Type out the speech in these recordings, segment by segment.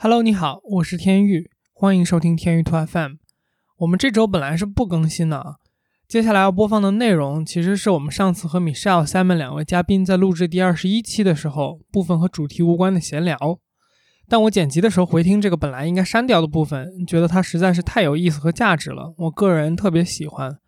Hello，你好，我是天宇，欢迎收听天宇兔 FM。我们这周本来是不更新的啊，接下来要播放的内容其实是我们上次和 Michelle、Simon 两位嘉宾在录制第二十一期的时候，部分和主题无关的闲聊。但我剪辑的时候回听这个本来应该删掉的部分，觉得它实在是太有意思和价值了，我个人特别喜欢。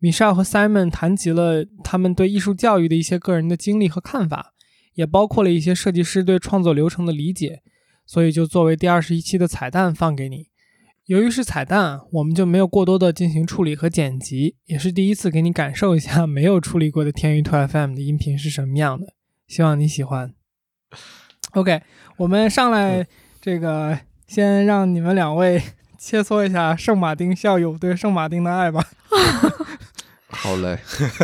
Michelle 和 Simon 谈及了他们对艺术教育的一些个人的经历和看法，也包括了一些设计师对创作流程的理解。所以就作为第二十一期的彩蛋放给你。由于是彩蛋，我们就没有过多的进行处理和剪辑，也是第一次给你感受一下没有处理过的天娱兔 FM 的音频是什么样的。希望你喜欢。OK，我们上来这个先让你们两位 切磋一下圣马丁校友对圣马丁的爱吧。好嘞，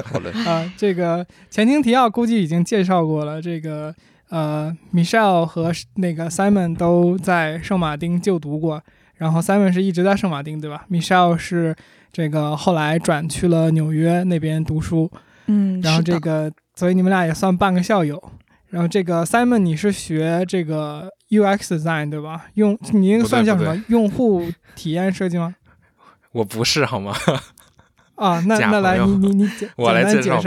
好嘞。啊，这个前情提要估计已经介绍过了，这个。呃，Michelle 和那个 Simon 都在圣马丁就读过，然后 Simon 是一直在圣马丁，对吧？Michelle 是这个后来转去了纽约那边读书，嗯，然后这个，所以你们俩也算半个校友。然后这个 Simon 你是学这个 UX design 对吧？用你应该算叫什么？用户体验设计吗？我不是好吗？啊，那 那来你你你简 我来介绍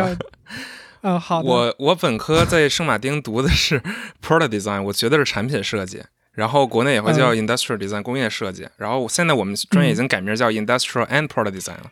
吧。嗯，好。我我本科在圣马丁读的是 product design，我学的是产品设计，然后国内也会叫 industrial design 工业设计，然后现在我们专业已经改名叫 industrial and product design 了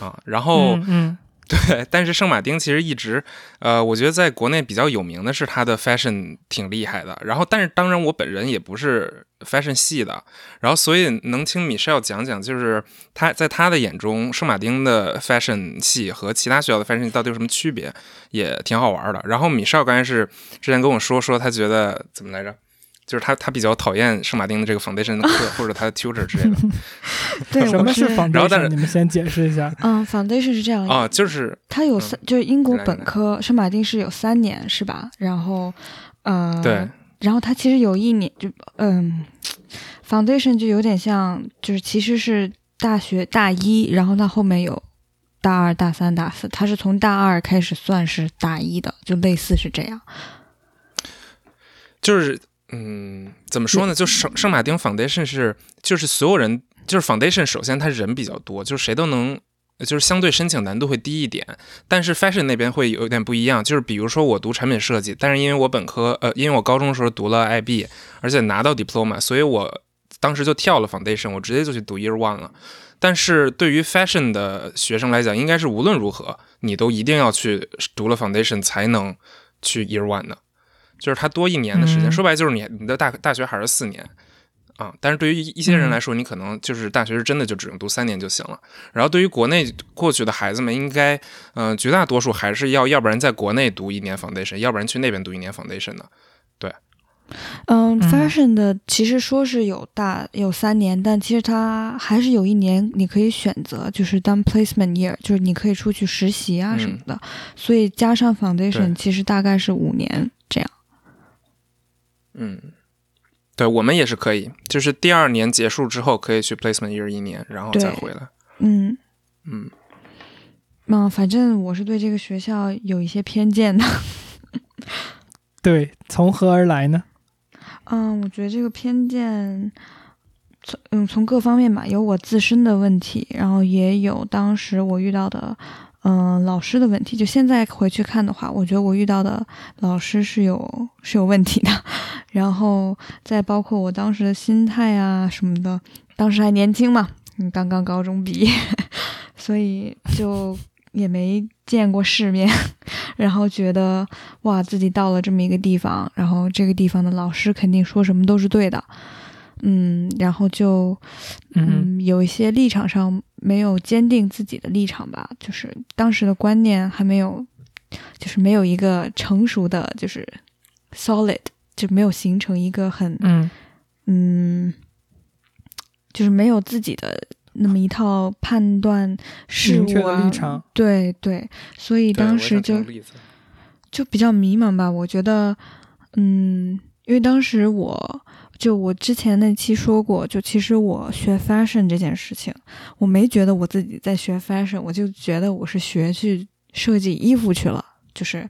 啊，然后嗯。对，但是圣马丁其实一直，呃，我觉得在国内比较有名的是它的 fashion 挺厉害的。然后，但是当然我本人也不是 fashion 系的，然后所以能听 Michelle 讲讲，就是他在他的眼中，圣马丁的 fashion 系和其他学校的 fashion 系到底有什么区别，也挺好玩的。然后 Michelle 刚才是之前跟我说说，他觉得怎么来着？就是他，他比较讨厌圣马丁的这个 foundation 的课，或者他的 tutor 之类的。对，什么是 foundation？然后，但是你们先解释一下。嗯，foundation 是这样啊，就是它有三，就是英国本科圣马丁是有三年，是吧？然后，呃，对，然后它其实有一年，就嗯，foundation 就有点像，就是其实是大学大一，然后它后面有大二、大三、大四，他是从大二开始算是大一的，就类似是这样。就是。嗯，怎么说呢？就圣圣马丁 Foundation 是，就是所有人，就是 Foundation，首先他人比较多，就是谁都能，就是相对申请难度会低一点。但是 Fashion 那边会有点不一样，就是比如说我读产品设计，但是因为我本科，呃，因为我高中的时候读了 IB，而且拿到 Diploma，所以我当时就跳了 Foundation，我直接就去读 Year One 了。但是对于 Fashion 的学生来讲，应该是无论如何，你都一定要去读了 Foundation 才能去 Year One 的。就是他多一年的时间，说白就是你你的大大学还是四年啊。但是对于一些人来说，你可能就是大学是真的就只用读三年就行了。然后对于国内过去的孩子们，应该嗯绝大多数还是要要不然在国内读一年 foundation，要不然去那边读一年 foundation 的。对，嗯，fashion 的其实说是有大有三年，但其实它还是有一年你可以选择，就是当 placement year，就是你可以出去实习啊什么的。所以加上 foundation，其实大概是五年这样。嗯，对我们也是可以，就是第二年结束之后可以去 placement year 一年，然后再回来。嗯嗯，嗯，反正我是对这个学校有一些偏见的。对，从何而来呢？嗯，我觉得这个偏见从嗯从各方面吧，有我自身的问题，然后也有当时我遇到的。嗯，老师的问题，就现在回去看的话，我觉得我遇到的老师是有是有问题的，然后再包括我当时的心态啊什么的，当时还年轻嘛，嗯，刚刚高中毕业，所以就也没见过世面，然后觉得哇，自己到了这么一个地方，然后这个地方的老师肯定说什么都是对的。嗯，然后就，嗯，有一些立场上没有坚定自己的立场吧，就是当时的观念还没有，就是没有一个成熟的，就是 solid，就没有形成一个很，嗯，嗯，就是没有自己的那么一套判断事物啊，立场，对对，所以当时就就比较迷茫吧。我觉得，嗯，因为当时我。就我之前那期说过，就其实我学 fashion 这件事情，我没觉得我自己在学 fashion，我就觉得我是学去设计衣服去了，就是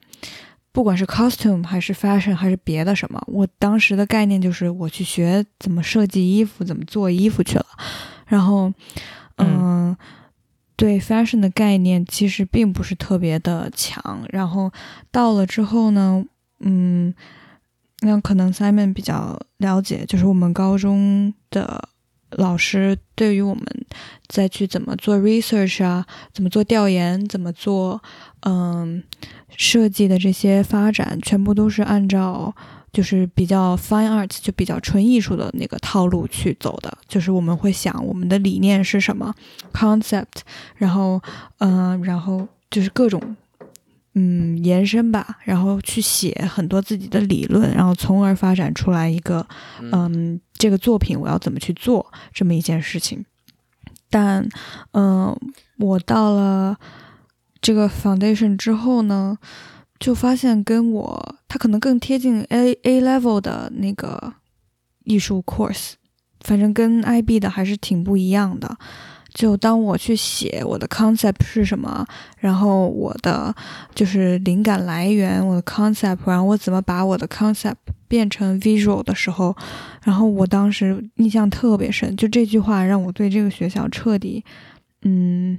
不管是 costume 还是 fashion 还是别的什么，我当时的概念就是我去学怎么设计衣服，怎么做衣服去了。然后，嗯，对 fashion 的概念其实并不是特别的强。然后到了之后呢，嗯，那可能 Simon 比较了解，就是我们高中的老师对于我们再去怎么做 research 啊，怎么做调研，怎么做，嗯。设计的这些发展全部都是按照就是比较 fine arts 就比较纯艺术的那个套路去走的，就是我们会想我们的理念是什么 concept，然后嗯，然后就是各种嗯延伸吧，然后去写很多自己的理论，然后从而发展出来一个嗯这个作品我要怎么去做这么一件事情。但嗯，我到了。这个 foundation 之后呢，就发现跟我他可能更贴近 A A level 的那个艺术 course，反正跟 IB 的还是挺不一样的。就当我去写我的 concept 是什么，然后我的就是灵感来源，我的 concept，然后我怎么把我的 concept 变成 visual 的时候，然后我当时印象特别深，就这句话让我对这个学校彻底，嗯。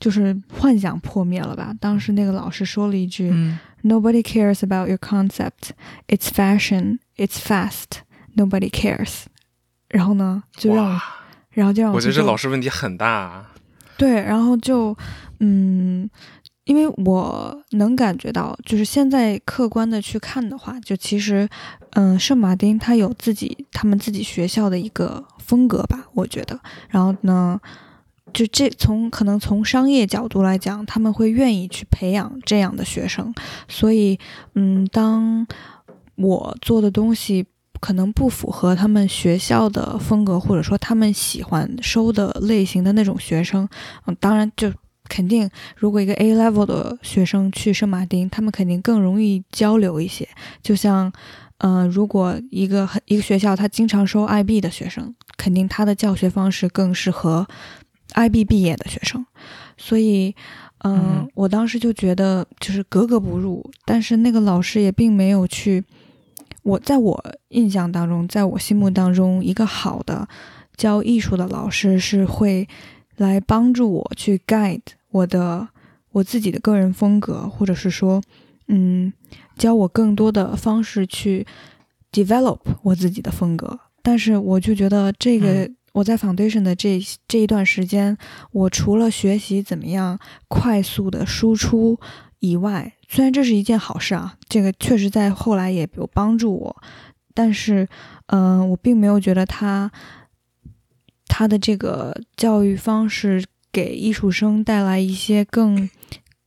就是幻想破灭了吧？当时那个老师说了一句：“Nobody cares about your concept. It's fashion. It's fast. Nobody cares。”然后呢，就让，然后就让我觉得这老师问题很大。对，然后就，嗯，因为我能感觉到，就是现在客观的去看的话，就其实，嗯，圣马丁他有自己他们自己学校的一个风格吧，我觉得。然后呢？就这从可能从商业角度来讲，他们会愿意去培养这样的学生，所以，嗯，当我做的东西可能不符合他们学校的风格，或者说他们喜欢收的类型的那种学生，嗯，当然就肯定，如果一个 A level 的学生去圣马丁，他们肯定更容易交流一些。就像，嗯，如果一个一个学校他经常收 IB 的学生，肯定他的教学方式更适合。IB 毕业的学生，所以，嗯，我当时就觉得就是格格不入。但是那个老师也并没有去，我在我印象当中，在我心目当中，一个好的教艺术的老师是会来帮助我去 guide 我的我自己的个人风格，或者是说，嗯，教我更多的方式去 develop 我自己的风格。但是我就觉得这个。我在 foundation 的这这一段时间，我除了学习怎么样快速的输出以外，虽然这是一件好事啊，这个确实在后来也有帮助我，但是，嗯，我并没有觉得他他的这个教育方式给艺术生带来一些更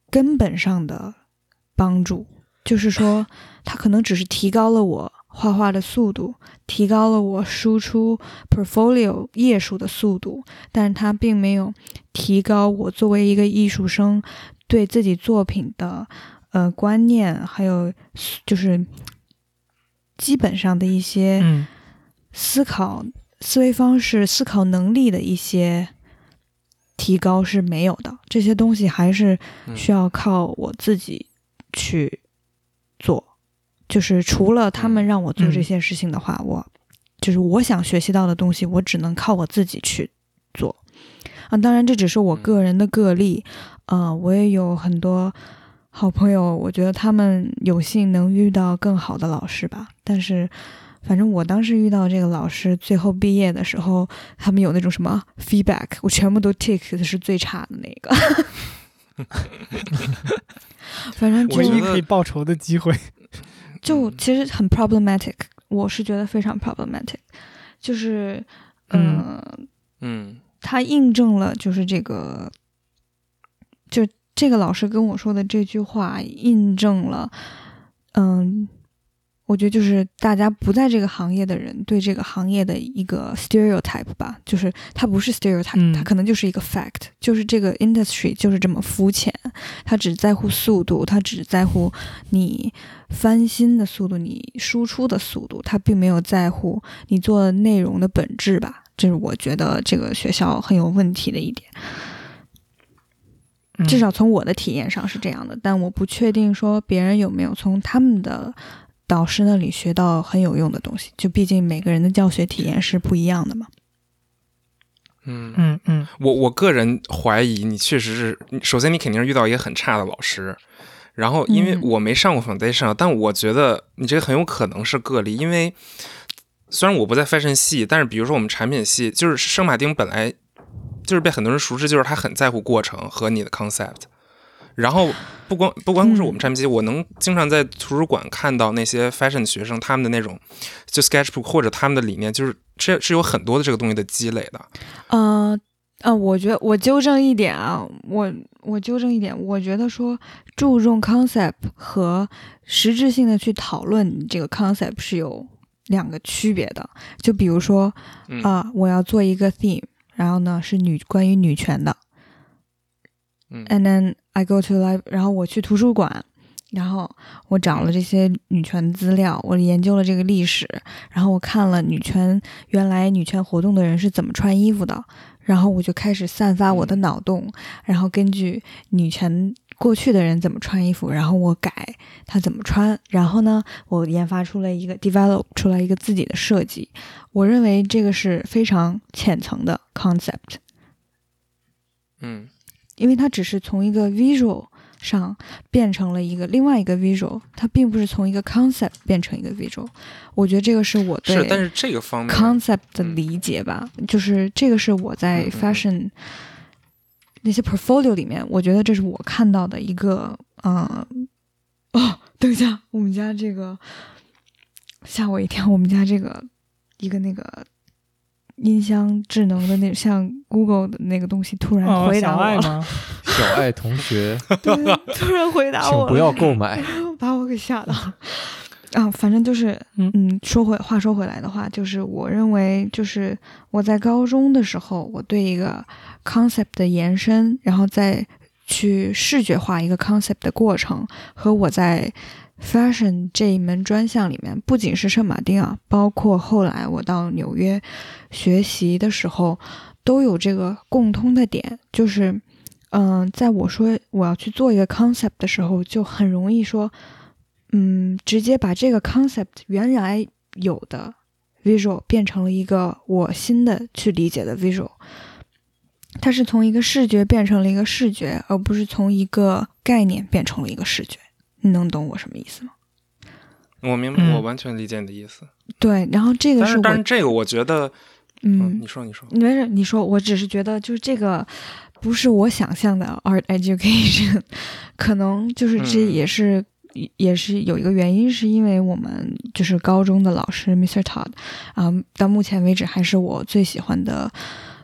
根本上的帮助，就是说，他可能只是提高了我。画画的速度提高了我输出 portfolio 页数的速度，但是它并没有提高我作为一个艺术生对自己作品的呃观念，还有就是基本上的一些思考思维方式、思考能力的一些提高是没有的。这些东西还是需要靠我自己去做。就是除了他们让我做这些事情的话，我就是我想学习到的东西，我只能靠我自己去做啊。当然，这只是我个人的个例，啊，我也有很多好朋友，我觉得他们有幸能遇到更好的老师吧。但是，反正我当时遇到这个老师，最后毕业的时候，他们有那种什么 feedback，我全部都 take 的是最差的那个。反正唯一可以报仇的机会。就其实很 problematic，我是觉得非常 problematic，就是，嗯嗯，他印证了就是这个，就这个老师跟我说的这句话印证了，嗯。我觉得就是大家不在这个行业的人对这个行业的一个 stereotype 吧，就是它不是 stereotype，它可能就是一个 fact，就是这个 industry 就是这么肤浅，它只在乎速度，它只在乎你翻新的速度，你输出的速度，它并没有在乎你做内容的本质吧，这是我觉得这个学校很有问题的一点。嗯至少从我的体验上是这样的，但我不确定说别人有没有从他们的导师那里学到很有用的东西。就毕竟每个人的教学体验是不一样的嘛。嗯，嗯嗯我我个人怀疑你确实是，首先你肯定是遇到一个很差的老师，然后因为嗯我没上过 foundation，、但我觉得你这个很有可能是个例，因为虽然我不在 fashion 系，但是比如说我们产品系，就是圣马丁本来就是被很多人熟知，就是他很在乎过程和你的 concept。然后不光不光是我们产品系，我能经常在图书馆看到那些 fashion 的学生他们的那种就 sketchbook 或者他们的理念，就是这是有很多的这个东西的积累的。呃呃，我觉得我纠正一点啊，我我纠正一点，我觉得说注重 concept 和实质性的去讨论这个 concept 是有两个区别的。就比如说嗯啊、我要做一个 theme，然后呢是女关于女权的嗯，and then I go to live，然后我去图书馆。然后我找了这些女权资料，我研究了这个历史，然后我看了女权原来女权活动的人是怎么穿衣服的，然后我就开始散发我的脑洞，然后根据女权过去的人怎么穿衣服，然后我改他怎么穿，然后呢，我研发出了一个 develop 出来一个自己的设计。我认为这个是非常浅层的 concept，嗯因为它只是从一个 visual 上变成了一个另外一个 visual，它并不是从一个 concept 变成一个 visual。我觉得这个是我对是，但是这个方面 concept 的嗯理解吧，就是这个是我在嗯嗯嗯 fashion 那些 portfolio 里面，我觉得这是我看到的一个，呃，哦，等一下，我们家这个吓我一跳，我们家这个一个那个音箱智能的那像 Google 的那个东西突然哦，回答我了，小爱 吗？小爱同学，对，突然回答我，请不要购买。把我给吓到了。啊，反正就是，嗯嗯，说回话说回来的话，就是我认为，就是我在高中的时候，我对一个 concept 的延伸，然后再去视觉化一个 concept 的过程，和我在 fashion 这一门专项里面，不仅是圣马丁啊，包括后来我到纽约学习的时候，都有这个共通的点，就是，嗯、在我说我要去做一个 concept 的时候，就很容易说，嗯，直接把这个 concept 原来有的 visual 变成了一个我新的去理解的 visual。它是从一个视觉变成了一个视觉，而不是从一个概念变成了一个视觉。你能懂我什么意思吗？我明白，嗯我完全理解你的意思。对，然后这个是，我但是这个我觉得，嗯你说，你说，没事，你说，我只是觉得就是这个不是我想象的 art education，可能就是这嗯也是、也是有一个原因，是因为我们就是高中的老师 Mr. Todd 啊、到目前为止还是我最喜欢的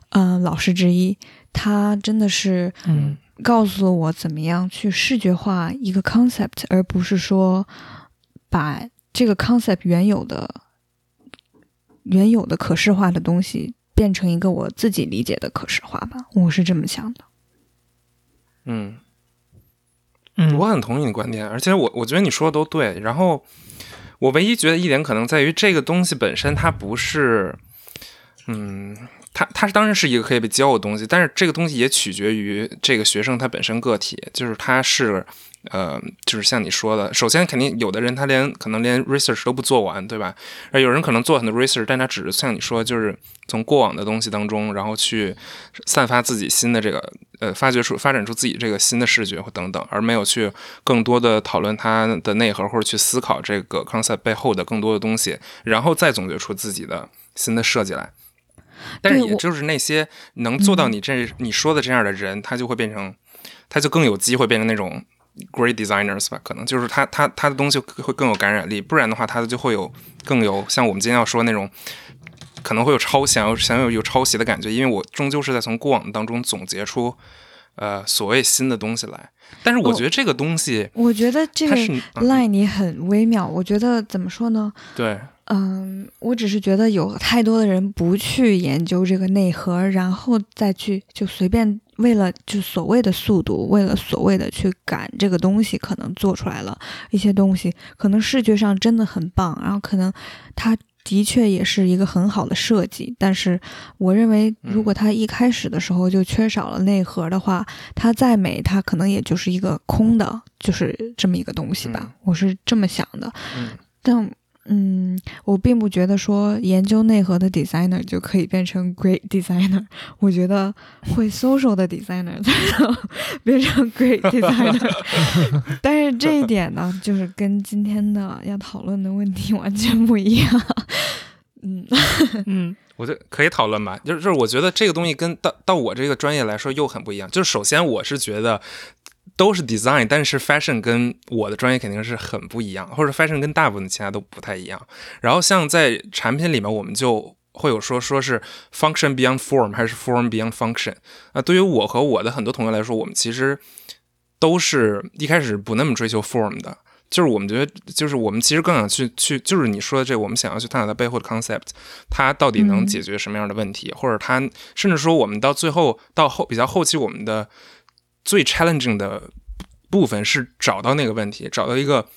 呃老师之一，他真的是嗯告诉了我怎么样去视觉化一个 concept，而不是说把这个 concept 原有的原有的可视化的东西变成一个我自己理解的可视化吧，我是这么想的。嗯，嗯，我很同意你的观点，而且我我觉得你说的都对。然后我唯一觉得一点可能在于这个东西本身它不是，嗯，它它是当然是一个可以被教的东西，但是这个东西也取决于这个学生他本身个体，就是他是。呃，就是像你说的，首先肯定有的人他连可能连 research 都不做完，对吧？而有人可能做很多 research，但他只是像你说，就是从过往的东西当中，然后去散发自己新的这个呃，发掘出发展出自己这个新的视觉或等等，而没有去更多的讨论它的内核，或者去思考这个 concept 背后的更多的东西，然后再总结出自己的新的设计来。但是也就是那些能做到你这、你说的这样的人，他就会变成，他就更有机会变成那种 great designers 吧？可能就是他他他的东西会更有感染力，不然的话，他就会有更有像我们今天要说那种。可能会有抄想要想要有抄袭的感觉，因为我终究是在从过往当中总结出，呃，所谓新的东西来。但是我哦觉得这个东西，我觉得这个它是、嗯 line 也很微妙。我觉得怎么说呢？对，嗯，我只是觉得有太多的人不去研究这个内核，然后再去就随便为了就所谓的速度，为了所谓的去赶这个东西，可能做出来了一些东西，可能视觉上真的很棒，然后可能它的确也是一个很好的设计，但是我认为，如果它一开始的时候就缺少了内核的话，它再美，它可能也就是一个空的，就是这么一个东西吧。嗯我是这么想的。嗯但嗯，我并不觉得说研究内核的 designer 就可以变成 great designer。我觉得会 social 的 designer 才能 变成 great designer。但是这一点呢，就是跟今天的要讨论的问题完全不一样。嗯嗯我觉得可以讨论吧，就是就是我觉得这个东西跟到到我这个专业来说又很不一样。就是首先我是觉得都是 design，但是 fashion 跟我的专业肯定是很不一样，或者 fashion 跟大部分其他都不太一样。然后像在产品里面，我们就会有说说是 function beyond form 还是 form beyond function。那对于我和我的很多同学来说，我们其实都是一开始不那么追求 form 的。就是我们觉得，就是我们其实更想去去，就是你说的这个，我们想要去探讨它背后的 concept，它到底能嗯解决什么样的问题，或者它甚至说我们到最后到后比较后期，我们的最 challenging 的部分是找到那个问题，找到一个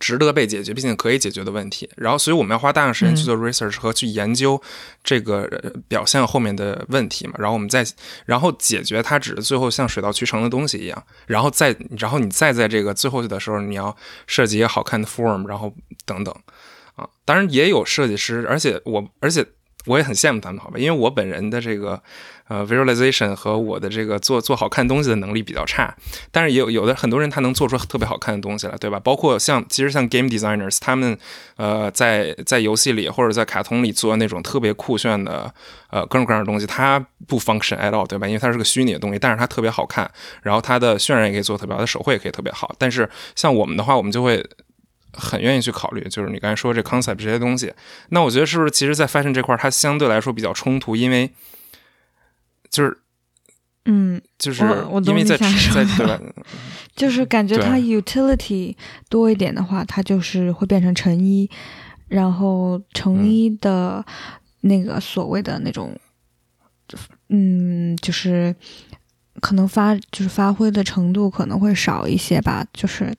值得被解决并且可以解决的问题。然后，所以我们要花大量时间去做 research 和去研究这个呃表象后面的问题嘛。然后我们再然后解决它，只是最后像水到渠成的东西一样。然后再然后你再在这个最后的时候，你要设计一个好看的 form，然后等等啊。当然也有设计师，而且我而且我也很羡慕他们，好吧？因为我本人的这个呃 visualization 和我的这个做做好看东西的能力比较差，但是也有有的很多人他能做出特别好看的东西来，对吧？包括像其实像 game designers，他们呃在在游戏里或者在卡通里做那种特别酷炫的呃各种各样的东西，它不 function at all，对吧？因为它是个虚拟的东西，但是它特别好看，然后它的渲染也可以做特别好，它手绘也可以特别好。但是像我们的话，我们就会很愿意去考虑，就是你刚才说这 concept 这些东西。那我觉得是不是其实，在 fashion 这块，它相对来说比较冲突，因为就是嗯，就是我我懂因为在对吧？就是感觉它 utility 多一点的话，它就是会变成成衣，然后成衣的那个所谓的那种，嗯，就是可能发就是发挥的程度可能会少一些吧，就是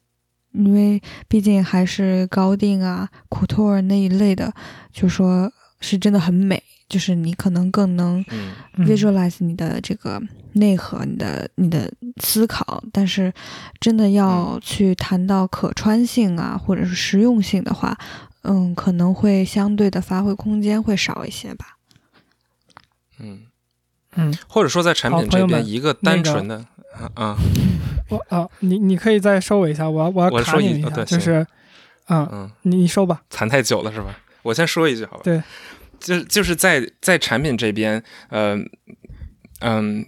因为毕竟还是高定啊、库托尔那一类的，就说是真的很美，就是你可能更能 visualize 你的这个内核，你的你的思考，但是真的要去谈到可穿性啊，或者是实用性的话，嗯，可能会相对的发挥空间会少一些吧。嗯，嗯，或者说在产品这边一个单纯的啊啊我啊，你你可以再收我一下，我要我要卡你一下，就是，嗯，嗯，你你收吧。谈太久了是吧？我先说一句好吧？对，就就是在在产品这边，呃嗯，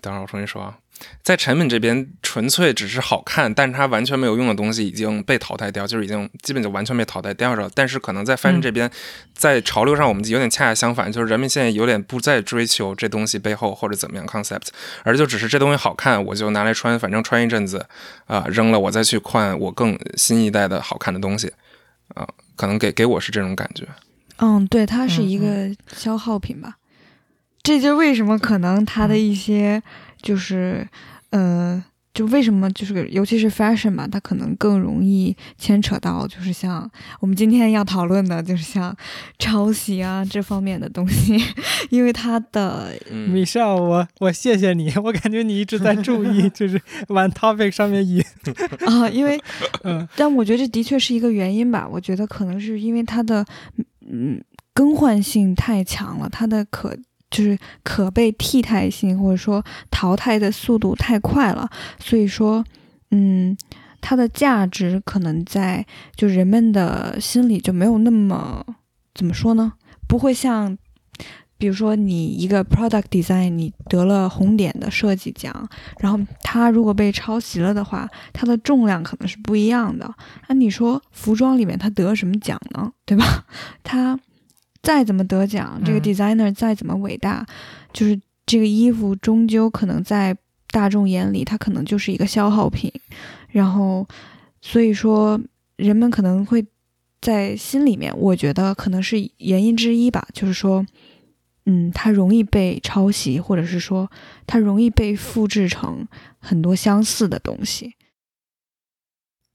等会儿我重新说啊，在产品这边纯粹只是好看，但是它完全没有用的东西已经被淘汰掉，就是已经基本就完全被淘汰掉了。但是可能在 fashion 嗯这边，在潮流上我们有点恰恰相反，就是人们现在有点不再追求这东西背后或者怎么样 concept，而就只是这东西好看，我就拿来穿，反正穿一阵子啊、扔了，我再去换我更新一代的好看的东西啊、可能给给我是这种感觉。嗯，对，它是嗯一个消耗品吧。这就为什么可能它的一些就是、呃，就为什么就是尤其是 fashion 嘛，它可能更容易牵扯到就是像我们今天要讨论的，就是像抄袭啊这方面的东西，因为它的嗯，米少，我我谢谢你，我感觉你一直在注意，就是往 topic 上面移。啊，因为嗯但我觉得这的确是一个原因吧。我觉得可能是因为它的嗯更换性太强了，它的可就是可被替代性或者说淘汰的速度太快了，所以说嗯，它的价值可能在就人们的心里就没有那么怎么说呢？不会像。比如说，你一个 product design，你得了红点的设计奖，然后它如果被抄袭了的话，它的重量可能是不一样的。那你说服装里面它得什么奖呢？对吧？它再怎么得奖，这个嗯 designer 再怎么伟大，就是这个衣服终究可能在大众眼里，它可能就是一个消耗品。然后，所以说人们可能会在心里面，我觉得可能是原因之一吧，就是说。嗯，它容易被抄袭，或者是说它容易被复制成很多相似的东西。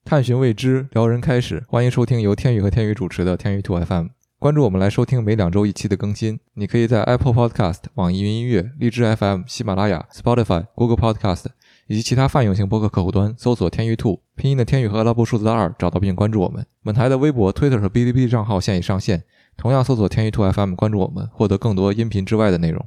探寻未知，撩人开始，欢迎收听由天宇和天宇主持的天宇兔 FM。关注我们来收听每两周一期的更新。你可以在 Apple Podcast、网易云音乐、荔枝 FM、喜马拉雅、Spotify、Google Podcast 以及其他泛用型播客客户端搜索“天域兔”拼音的天宇和阿拉伯数字的二，找到并关注我们。本台的微博、Twitter 和哔哩哔哩账号现已上线，同样搜索“天域兔 FM” 关注我们，获得更多音频之外的内容。